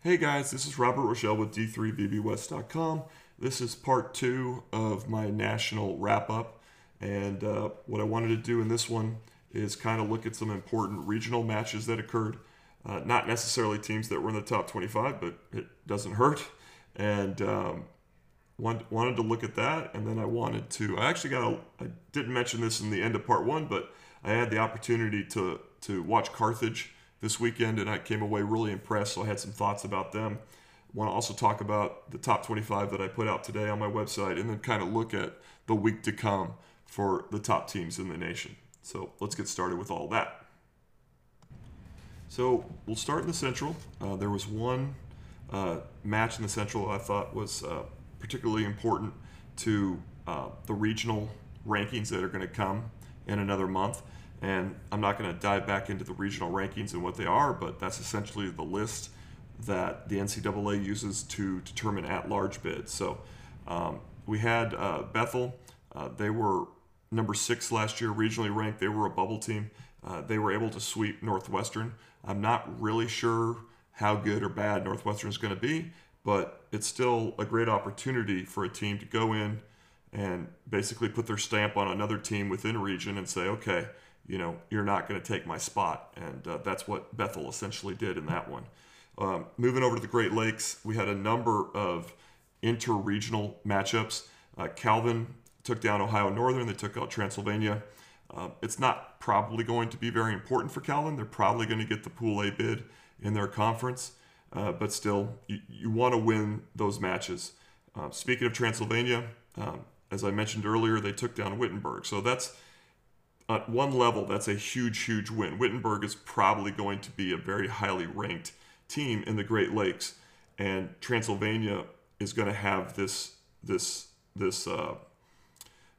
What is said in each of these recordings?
Hey guys, this is Robert Rochelle with D3VBWest.com. This is part two of my national wrap up. And uh, what I wanted to do in this one is kind of look at some important regional matches that occurred. Uh, not necessarily teams that were in the top 25, but it doesn't hurt. And um, want, wanted to look at that. And then I wanted to, I actually got, a, I didn't mention this in the end of part one, but I had the opportunity to, to watch Carthage this weekend, and I came away really impressed. So I had some thoughts about them. I Want to also talk about the top 25 that I put out today on my website, and then kind of look at the week to come for the top teams in the nation. So let's get started with all that. So we'll start in the Central. Uh, there was one uh, match in the Central I thought was uh, particularly important to uh, the regional rankings that are going to come in another month. And I'm not going to dive back into the regional rankings and what they are, but that's essentially the list that the NCAA uses to determine at large bids. So um, we had uh, Bethel, uh, they were number six last year, regionally ranked. They were a bubble team. Uh, they were able to sweep Northwestern. I'm not really sure how good or bad Northwestern is going to be, but it's still a great opportunity for a team to go in and basically put their stamp on another team within a region and say, okay, you know, you're not going to take my spot. And uh, that's what Bethel essentially did in that one. Um, moving over to the Great Lakes, we had a number of inter-regional matchups. Uh, Calvin took down Ohio Northern. They took out Transylvania. Uh, it's not probably going to be very important for Calvin. They're probably going to get the Pool A bid in their conference, uh, but still, you, you want to win those matches. Uh, speaking of Transylvania, um, as I mentioned earlier, they took down Wittenberg. So that's at one level, that's a huge, huge win. Wittenberg is probably going to be a very highly ranked team in the Great Lakes, and Transylvania is going to have this this this uh,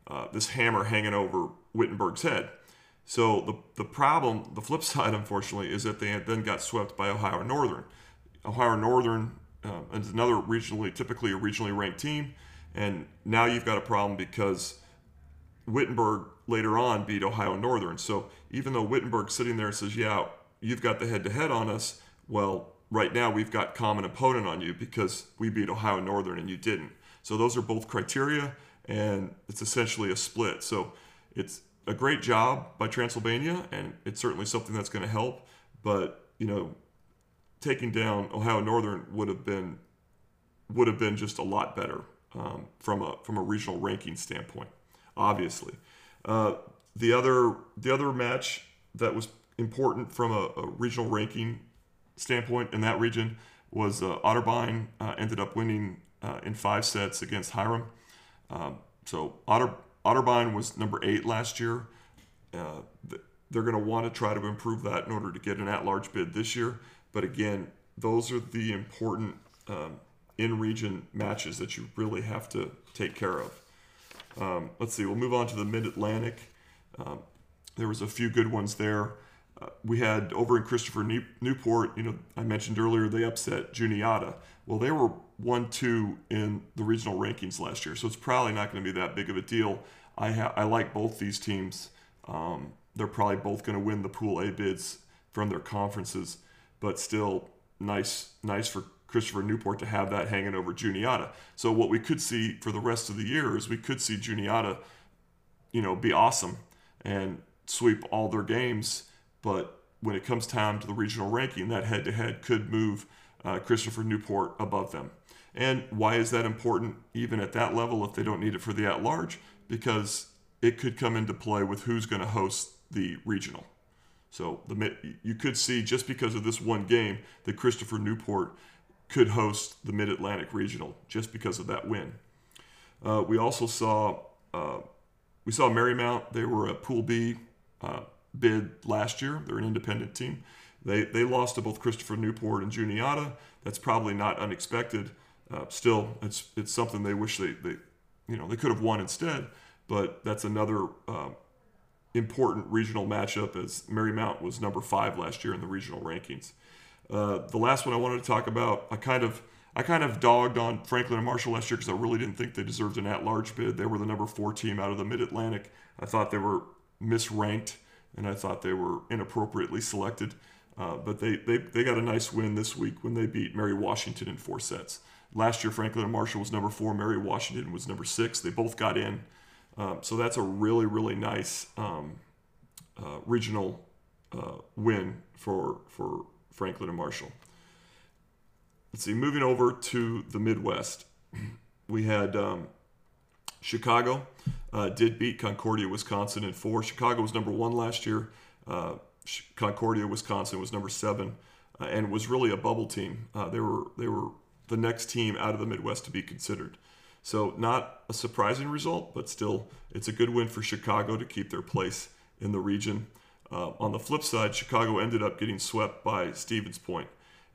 uh, this hammer hanging over Wittenberg's head. So the the problem, the flip side, unfortunately, is that they then got swept by Ohio Northern. Ohio Northern uh, is another regionally, typically a regionally ranked team, and now you've got a problem because Wittenberg later on beat Ohio Northern. So even though Wittenberg sitting there says, "Yeah, you've got the head-to-head on us," well, right now we've got common opponent on you because we beat Ohio Northern and you didn't. So those are both criteria, and it's essentially a split. So it's a great job by Transylvania, and it's certainly something that's going to help. But you know, taking down Ohio Northern would have been would have been just a lot better um, from a from a regional ranking standpoint obviously. Uh, the other the other match that was important from a, a regional ranking standpoint in that region was uh, Otterbein uh, ended up winning uh, in five sets against Hiram. Um, so Otter, Otterbein was number eight last year. Uh, they're going to want to try to improve that in order to get an at-large bid this year. But again, those are the important um, in-region matches that you really have to take care of. Um, let's see, we'll move on to the Mid Atlantic. Um, there was a few good ones there. Uh, we had over in Christopher Newport, you know, I mentioned earlier they upset Juniata. Well, they were 1 2 in the regional rankings last year, so it's probably not going to be that big of a deal. I, ha- I like both these teams. Um, they're probably both going to win the Pool A bids from their conferences, but still nice, nice for Christopher Newport to have that hanging over Juniata. So what we could see for the rest of the year is we could see Juniata, you know, be awesome and sweep all their games, but when it comes time to the regional ranking, that head-to-head could move uh, Christopher Newport above them. And why is that important even at that level if they don't need it for the at-large? Because it could come into play with who's going to host the regional. So the you could see just because of this one game that Christopher Newport could host the Mid Atlantic Regional just because of that win. Uh, we also saw uh, we saw Marymount. They were a Pool B uh, bid last year. They're an independent team. They they lost to both Christopher Newport and Juniata. That's probably not unexpected. Uh, still, it's it's something they wish they, they you know they could have won instead. But that's another uh, important regional matchup as Marymount was number five last year in the regional rankings. Uh, the last one I wanted to talk about, I kind of I kind of dogged on Franklin and Marshall last year because I really didn't think they deserved an at-large bid. They were the number four team out of the Mid-Atlantic. I thought they were misranked, and I thought they were inappropriately selected. Uh, but they, they, they got a nice win this week when they beat Mary Washington in four sets. Last year, Franklin and Marshall was number four, Mary Washington was number six. They both got in. Um, so that's a really, really nice um, uh, regional uh, win for, for Franklin and Marshall. Let's see, moving over to the Midwest, we had um, Chicago uh, did beat Concordia, Wisconsin in four. Chicago was number one last year. Uh, Concordia, Wisconsin was number seven, uh, and was really a bubble team. Uh, they were they were the next team out of the Midwest to be considered. So not a surprising result, but still it's a good win for Chicago to keep their place in the region. Uh, on the flip side, Chicago ended up getting swept by Stevens Point,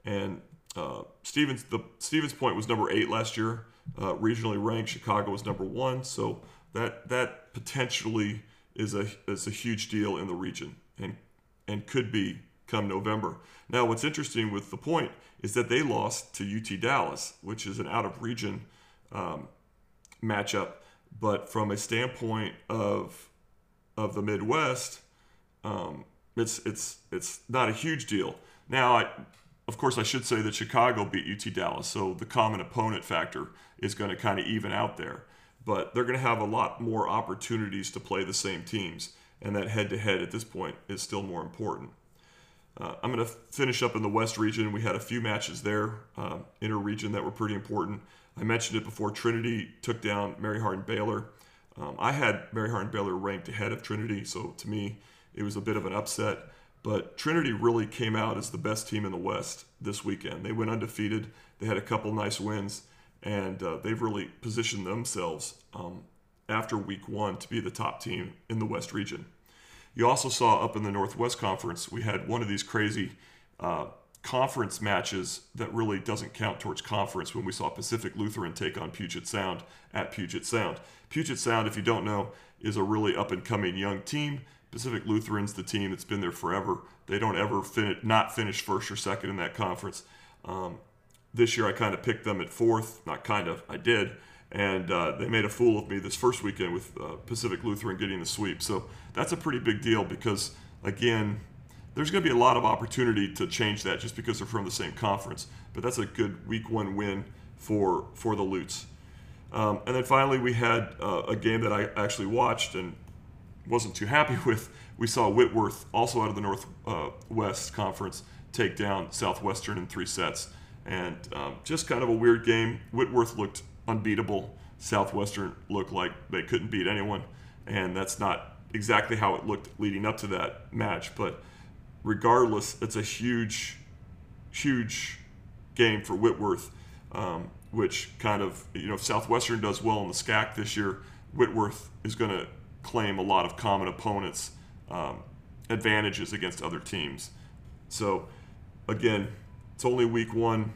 and uh, Stevens the Stevens Point was number eight last year, uh, regionally ranked. Chicago was number one, so that that potentially is a is a huge deal in the region, and and could be come November. Now, what's interesting with the point is that they lost to UT Dallas, which is an out of region um, matchup, but from a standpoint of of the Midwest, um, it's it's it's not a huge deal. Now, I, of course, I should say that Chicago beat UT Dallas, so the common opponent factor is going to kind of even out there. But they're going to have a lot more opportunities to play the same teams, and that head-to-head at this point is still more important. Uh, I'm going to finish up in the West region. We had a few matches there, uh, inter-region, that were pretty important. I mentioned it before. Trinity took down Mary Hardin Baylor. Um, I had Mary Hardin Baylor ranked ahead of Trinity, so to me, it was a bit of an upset. But Trinity really came out as the best team in the West this weekend. They went undefeated. They had a couple nice wins, and uh, they've really positioned themselves um, after week one to be the top team in the West region. You also saw up in the Northwest Conference, we had one of these crazy uh, conference matches that really doesn't count towards conference when we saw Pacific Lutheran take on Puget Sound at Puget Sound. Puget Sound, if you don't know, is a really up and coming young team. Pacific Lutheran's the team that's been there forever. They don't ever not finish first or second in that conference. Um, this year I kind of picked them at fourth, not kind of, I did, and uh, they made a fool of me this first weekend with uh, Pacific Lutheran getting the sweep. So that's a pretty big deal because, again, there's going to be a lot of opportunity to change that just because they're from the same conference. But that's a good week one win for for the Lutes. Um, and then finally, we had uh, a game that I actually watched and wasn't too happy with. We saw Whitworth, also out of the Northwest uh, Conference, take down Southwestern in three sets. And um, just kind of a weird game. Whitworth looked unbeatable. Southwestern looked like they couldn't beat anyone. And that's not exactly how it looked leading up to that match. But regardless, it's a huge, huge game for Whitworth, um, which kind of, you know, if Southwestern does well in the SCAC this year, Whitworth is going to claim a lot of common opponents' um, advantages against other teams. So, again, it's only week one,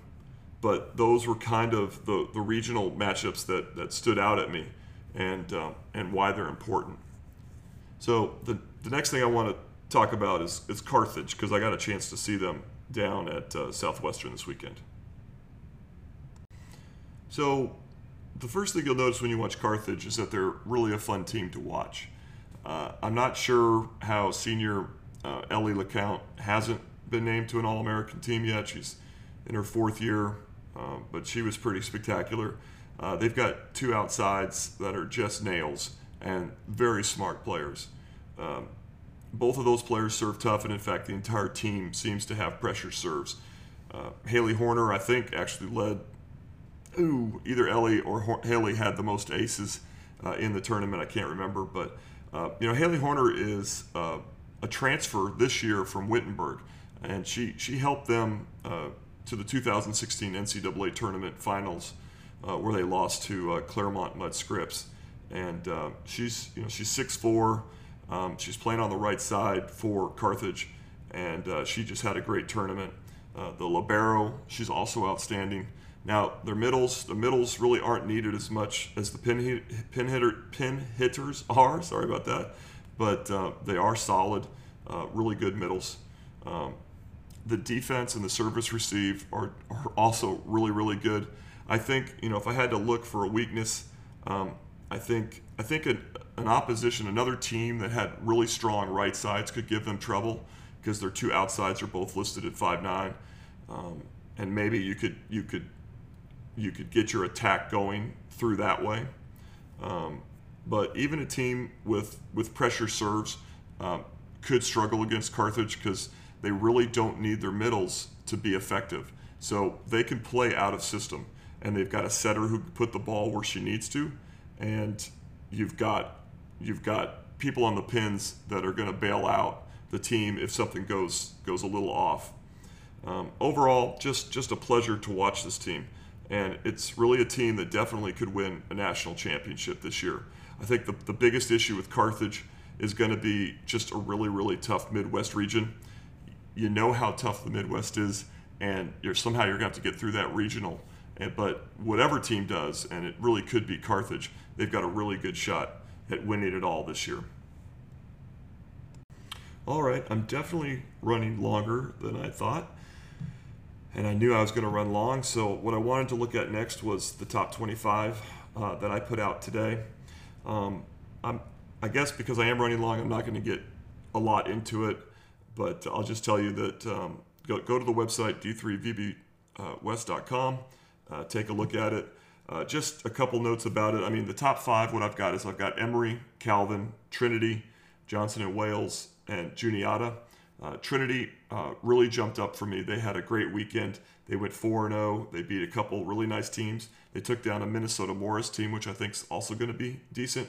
but those were kind of the, the regional matchups that, that stood out at me and, um, and why they're important. So, the, the next thing I want to talk about is, is Carthage because I got a chance to see them down at uh, Southwestern this weekend. So, the first thing you'll notice when you watch Carthage is that they're really a fun team to watch. Uh, I'm not sure how senior uh, Ellie LeCount hasn't been named to an All American team yet. She's in her fourth year, uh, but she was pretty spectacular. Uh, they've got two outsides that are just nails and very smart players. Um, both of those players serve tough, and in fact, the entire team seems to have pressure serves. Uh, Haley Horner, I think, actually led ooh, either Ellie or Haley had the most aces uh, in the tournament. I can't remember, but uh, you know, Haley Horner is uh, a transfer this year from Wittenberg, and she she helped them uh, to the 2016 NCAA tournament finals, uh, where they lost to uh, Claremont Mudd Scripps, and she's you know she's 6'4", um, she's playing on the right side for Carthage, and she just had a great tournament. the libero, she's also outstanding. Now their middles, the middles really aren't needed as much as the pin hit, pin hitter pin hitters are. Sorry about that, but uh, they are solid, uh, really good middles. Um, the defense and the service receive are, are also really really good. I think you know if I had to look for a weakness, um, I think I think an, an opposition, another team that had really strong right sides could give them trouble. because their two outsides are both listed at five nine, um, and maybe you could you could you could get your attack going through that way. Um, but even a team with with pressure serves um, could struggle against Carthage because they really don't need their middles to be effective. So they can play out of system, and they've got a setter who can put the ball where she needs to, and you've got you've got people on the pins that are going to bail out the team if something goes goes a little off. Um, overall, just just a pleasure to watch this team, and it's really a team that definitely could win a national championship this year. I think the, the biggest issue with Carthage is going to be just a really really tough Midwest region. You know how tough the Midwest is, and you're somehow you're going to have to get through that regional. But whatever team does, and it really could be Carthage, they've got a really good shot at winning it all this year. All right, I'm definitely running longer than I thought. And I knew I was going to run long. So, what I wanted to look at next was the top 25 uh, that I put out today. Um, I'm, I guess because I am running long, I'm not going to get a lot into it. But I'll just tell you that um, go, go to the website, d3vbwest.com, uh, take a look at it. Uh, just a couple notes about it. I mean, the top five, what I've got is I've got Emory, Calvin, Trinity, Johnson and Wales, and Juniata. Uh, Trinity uh, really jumped up for me. They had a great weekend. They went 4 0. They beat a couple really nice teams. They took down a Minnesota Morris team, which I think is also going to be decent.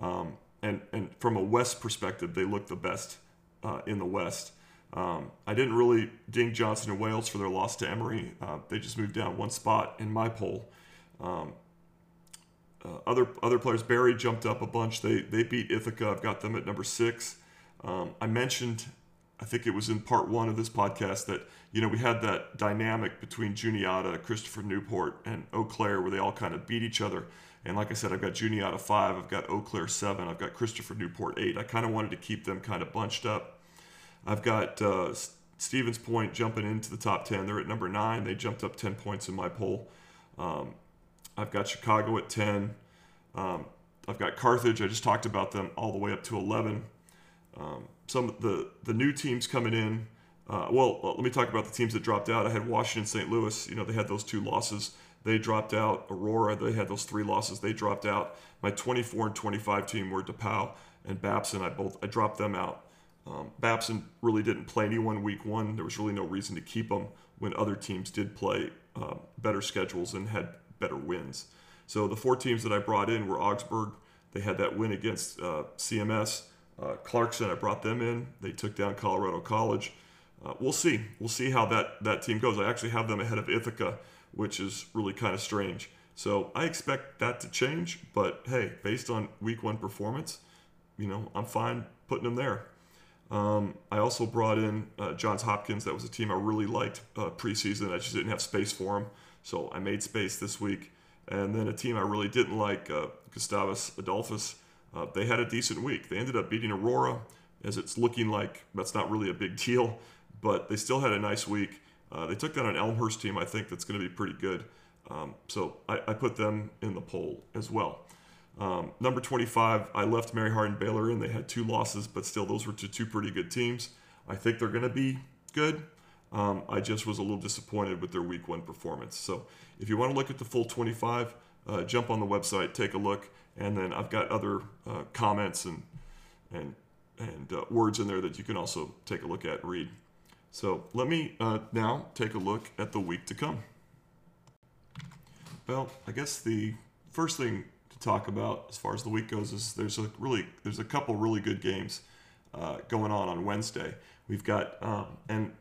Um, and, and from a West perspective, they look the best uh, in the West. Um, I didn't really ding Johnson and Wales for their loss to Emory. Uh, they just moved down one spot in my poll. Um, uh, other other players, Barry jumped up a bunch. They they beat Ithaca. I've got them at number six. Um, I mentioned, I think it was in part one of this podcast that you know we had that dynamic between Juniata, Christopher Newport, and Eau Claire where they all kind of beat each other. And like I said, I've got Juniata five, I've got Eau Claire seven, I've got Christopher Newport eight. I kind of wanted to keep them kind of bunched up. I've got uh, Stevens Point jumping into the top 10. They're at number nine. They jumped up 10 points in my poll. Um, I've got Chicago at 10. Um, I've got Carthage. I just talked about them all the way up to 11. Um, some of the, the new teams coming in. Uh, well, let me talk about the teams that dropped out. I had Washington, St. Louis. You know, they had those two losses. They dropped out. Aurora, they had those three losses. They dropped out. My 24 and 25 team were DePauw and Babson. I both I dropped them out. Um, Babson really didn't play anyone week one. There was really no reason to keep them when other teams did play uh, better schedules and had better wins. So the four teams that I brought in were Augsburg. They had that win against uh, CMS. Uh, Clarkson, I brought them in. They took down Colorado College. Uh, we'll see. We'll see how that, that team goes. I actually have them ahead of Ithaca, which is really kind of strange. So I expect that to change. But hey, based on week one performance, you know, I'm fine putting them there. Um, I also brought in uh, Johns Hopkins. That was a team I really liked uh, preseason. I just didn't have space for them. So I made space this week. And then a team I really didn't like, uh, Gustavus Adolphus, uh, they had a decent week. They ended up beating Aurora, as it's looking like that's not really a big deal, but they still had a nice week. Uh, they took down an Elmhurst team, I think, that's going to be pretty good. Um, so I, I, put them in the poll as well. Um, number 25, I left Mary Hardin Baylor in. They had two losses, but still, those were two, two pretty good teams. I think they're going to be good. Um, I just was a little disappointed with their week one performance. So if you want to look at the full 25, uh, jump on the website, take a look, and then I've got other uh, comments and and and uh, words in there that you can also take a look at and read. So let me uh, now take a look at the week to come. Well, I guess the first thing to talk about as far as the week goes is there's a really there's a couple really good games uh, going on on Wednesday. We've got um, and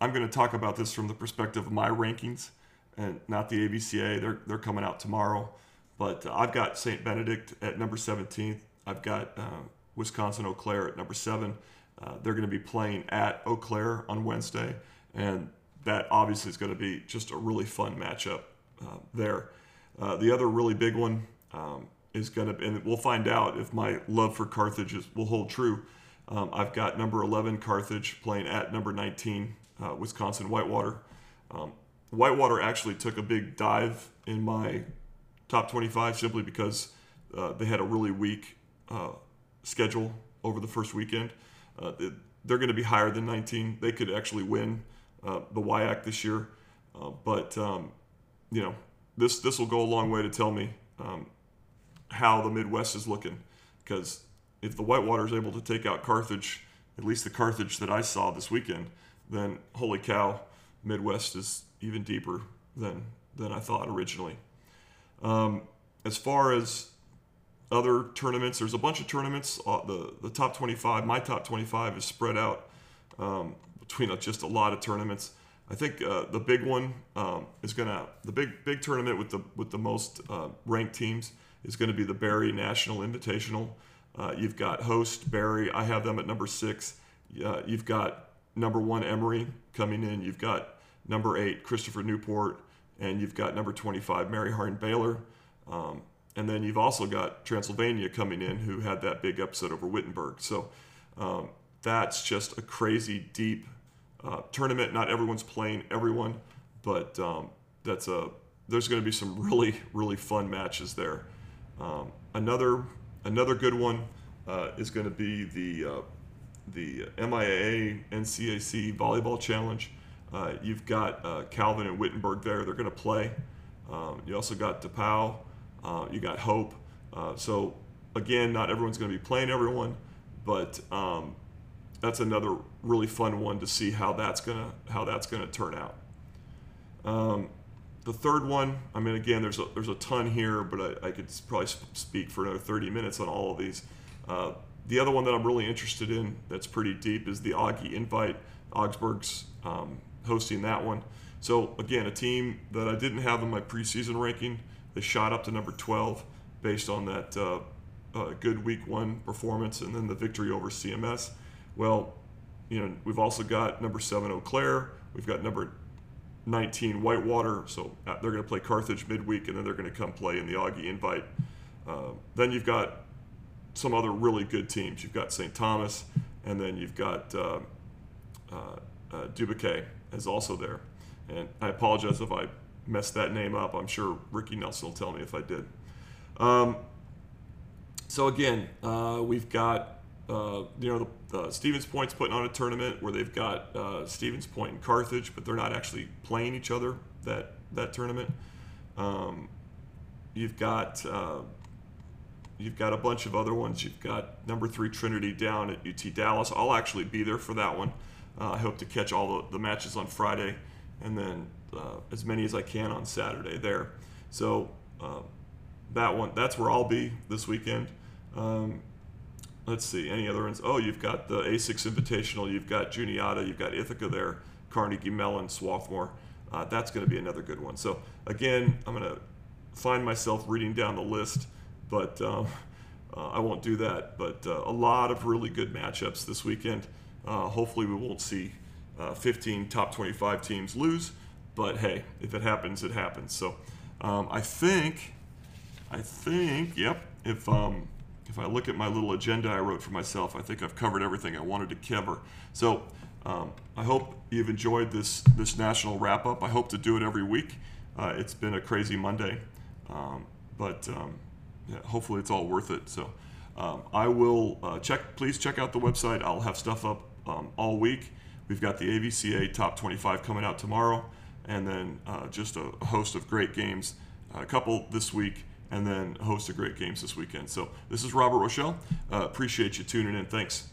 I'm going to talk about this from the perspective of my rankings and not the AVCA. They're, they're coming out tomorrow. But uh, I've got St. Benedict at number 17. I've got uh, Wisconsin Eau Claire at number seven. Uh, they're going to be playing at Eau Claire on Wednesday. And that obviously is going to be just a really fun matchup uh, there. Uh, the other really big one um, is going to, and we'll find out if my love for Carthage is, will hold true. Um, I've got number 11 Carthage playing at number 19 uh, Wisconsin Whitewater. Um, Whitewater actually took a big dive in my top 25 simply because uh, they had a really weak uh, schedule over the first weekend. Uh, they're going to be higher than 19. They could actually win uh, the WIAC this year, uh, but um, you know this this will go a long way to tell me um, how the Midwest is looking. Because if the Whitewater is able to take out Carthage, at least the Carthage that I saw this weekend, then holy cow, Midwest is even deeper than than I thought originally. Um, as far as other tournaments, there's a bunch of tournaments. Uh, the the top 25, my top 25 is spread out um, between just a lot of tournaments. I think uh, the big one um, is gonna the big big tournament with the with the most uh, ranked teams is going to be the Barry National Invitational. Uh, you've got host Barry. I have them at number six. Uh, you've got number one Emory coming in. You've got number eight Christopher Newport, and you've got number 25 Mary Hardin Baylor. Um, and then you've also got Transylvania coming in, who had that big upset over Wittenberg. So um, that's just a crazy deep uh, tournament. Not everyone's playing everyone, but um, that's a there's going to be some really really fun matches there. Um, another another good one uh, is going to be the uh, the MIAA NCAC volleyball challenge. Uh, you've got uh, Calvin and Wittenberg there. They're going to play. Um, you also got DePauw. Uh, you got Hope. Uh, so again, not everyone's going to be playing everyone, but um, that's another really fun one to see how that's gonna how that's gonna turn out. Um, the third one, I mean, again, there's a there's a ton here, but I, I could probably speak for another 30 minutes on all of these. Uh, the other one that I'm really interested in that's pretty deep is the Augie Invite. Augsburg's um, hosting that one. So again, a team that I didn't have in my preseason ranking, they shot up to number 12 based on that uh, uh, good week one performance and then the victory over CMS. Well, you know, we've also got number seven Eau Claire. We've got number 19 Whitewater. So uh, they're going to play Carthage midweek, and then they're going to come play in the Augie Invite. Uh, then you've got some other really good teams. You've got St. Thomas, and then you've got uh, uh, uh Dubuque is also there. And I apologize if I messed that name up. I'm sure Ricky Nelson will tell me if I did. Um, so again, uh, we've got uh, you know, the, the, Stevens Point's putting on a tournament where they've got uh, Stevens Point and Carthage, but they're not actually playing each other that that tournament. Um, you've got uh, you've got a bunch of other ones. You've got number three Trinity down at UT Dallas. I'll actually be there for that one. Uh, I hope to catch all the, the matches on Friday, and then uh, as many as I can on Saturday there. So uh, that one, that's where I'll be this weekend. Um, let's see, any other ones? Oh, you've got the A6 Invitational, you've got Juniata, you've got Ithaca there, Carnegie Mellon, Swarthmore. Uh, that's going to be another good one. So again, I'm going to find myself reading down the list, but um, I won't do that. But a lot of really good matchups this weekend. Uh, hopefully, we won't see uh, 15 top 25 teams lose, but hey, if it happens, it happens. So um, I think, I think, yep. If um, if I look at my little agenda I wrote for myself, I think I've covered everything I wanted to cover. So um, I hope you've enjoyed this this national wrap up. I hope to do it every week. Uh, it's been a crazy Monday, um, but um, yeah, hopefully it's all worth it. So um, I will uh, check. Please check out the website. I'll have stuff up um, all week. We've got the AVCA Top 25 coming out tomorrow, and then uh, just a host of great games. A couple this week and then a host of great games this weekend. So this is Robert Rochelle. Uh, appreciate you tuning in. Thanks.